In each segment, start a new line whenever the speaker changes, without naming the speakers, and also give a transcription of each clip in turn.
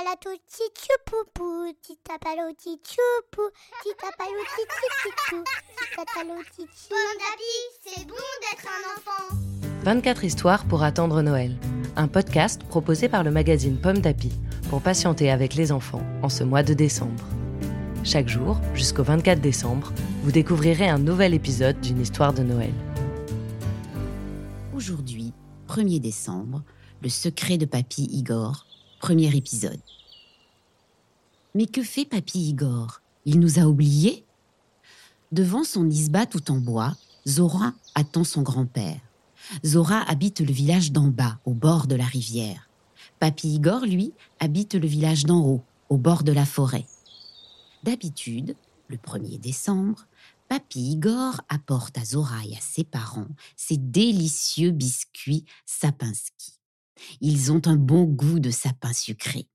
palato tchoupoupou, titapalo tchoupoupou, titapalo tchoupoupou, titapalo
Pomme d'api, c'est bon d'être un enfant.
24 histoires pour attendre Noël. Un podcast proposé par le magazine Pomme d'Api pour patienter avec les enfants en ce mois de décembre. Chaque jour, jusqu'au 24 décembre, vous découvrirez un nouvel épisode d'une histoire de Noël.
Aujourd'hui, 1er décembre, le secret de Papy Igor, premier épisode. Mais que fait Papy Igor? Il nous a oubliés? Devant son isba tout en bois, Zora attend son grand-père. Zora habite le village d'en bas, au bord de la rivière. Papy Igor, lui, habite le village d'en haut, au bord de la forêt. D'habitude, le 1er décembre, Papy Igor apporte à Zora et à ses parents ses délicieux biscuits Sapinski. Ils ont un bon goût de sapin sucré.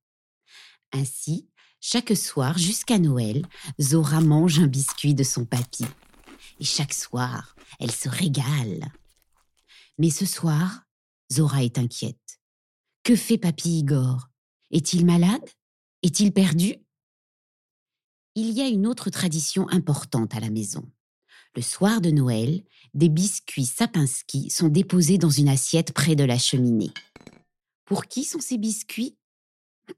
Ainsi, chaque soir jusqu'à Noël, Zora mange un biscuit de son papy. Et chaque soir, elle se régale. Mais ce soir, Zora est inquiète. Que fait papy Igor? Est-il malade? Est-il perdu? Il y a une autre tradition importante à la maison. Le soir de Noël, des biscuits Sapinski sont déposés dans une assiette près de la cheminée. Pour qui sont ces biscuits?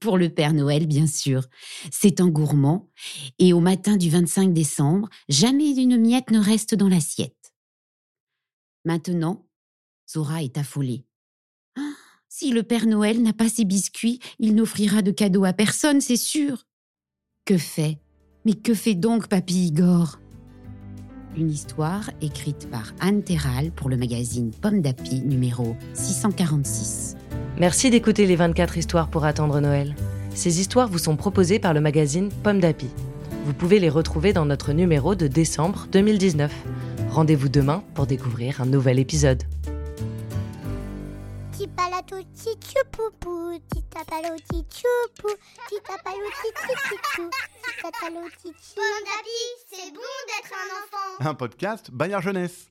Pour le Père Noël, bien sûr. C'est un gourmand, et au matin du 25 décembre, jamais une miette ne reste dans l'assiette. Maintenant, Zora est affolée. Ah, si le Père Noël n'a pas ses biscuits, il n'offrira de cadeaux à personne, c'est sûr. Que fait? Mais que fait donc Papy Igor? Une histoire écrite par Anne Terral pour le magazine Pomme d'Api numéro 646.
Merci d'écouter les 24 histoires pour attendre Noël. Ces histoires vous sont proposées par le magazine Pomme d'Api. Vous pouvez les retrouver dans notre numéro de décembre 2019. Rendez-vous demain pour découvrir un nouvel épisode.
Pomme d'api, c'est bon d'être enfant.
Un podcast Bayard Jeunesse.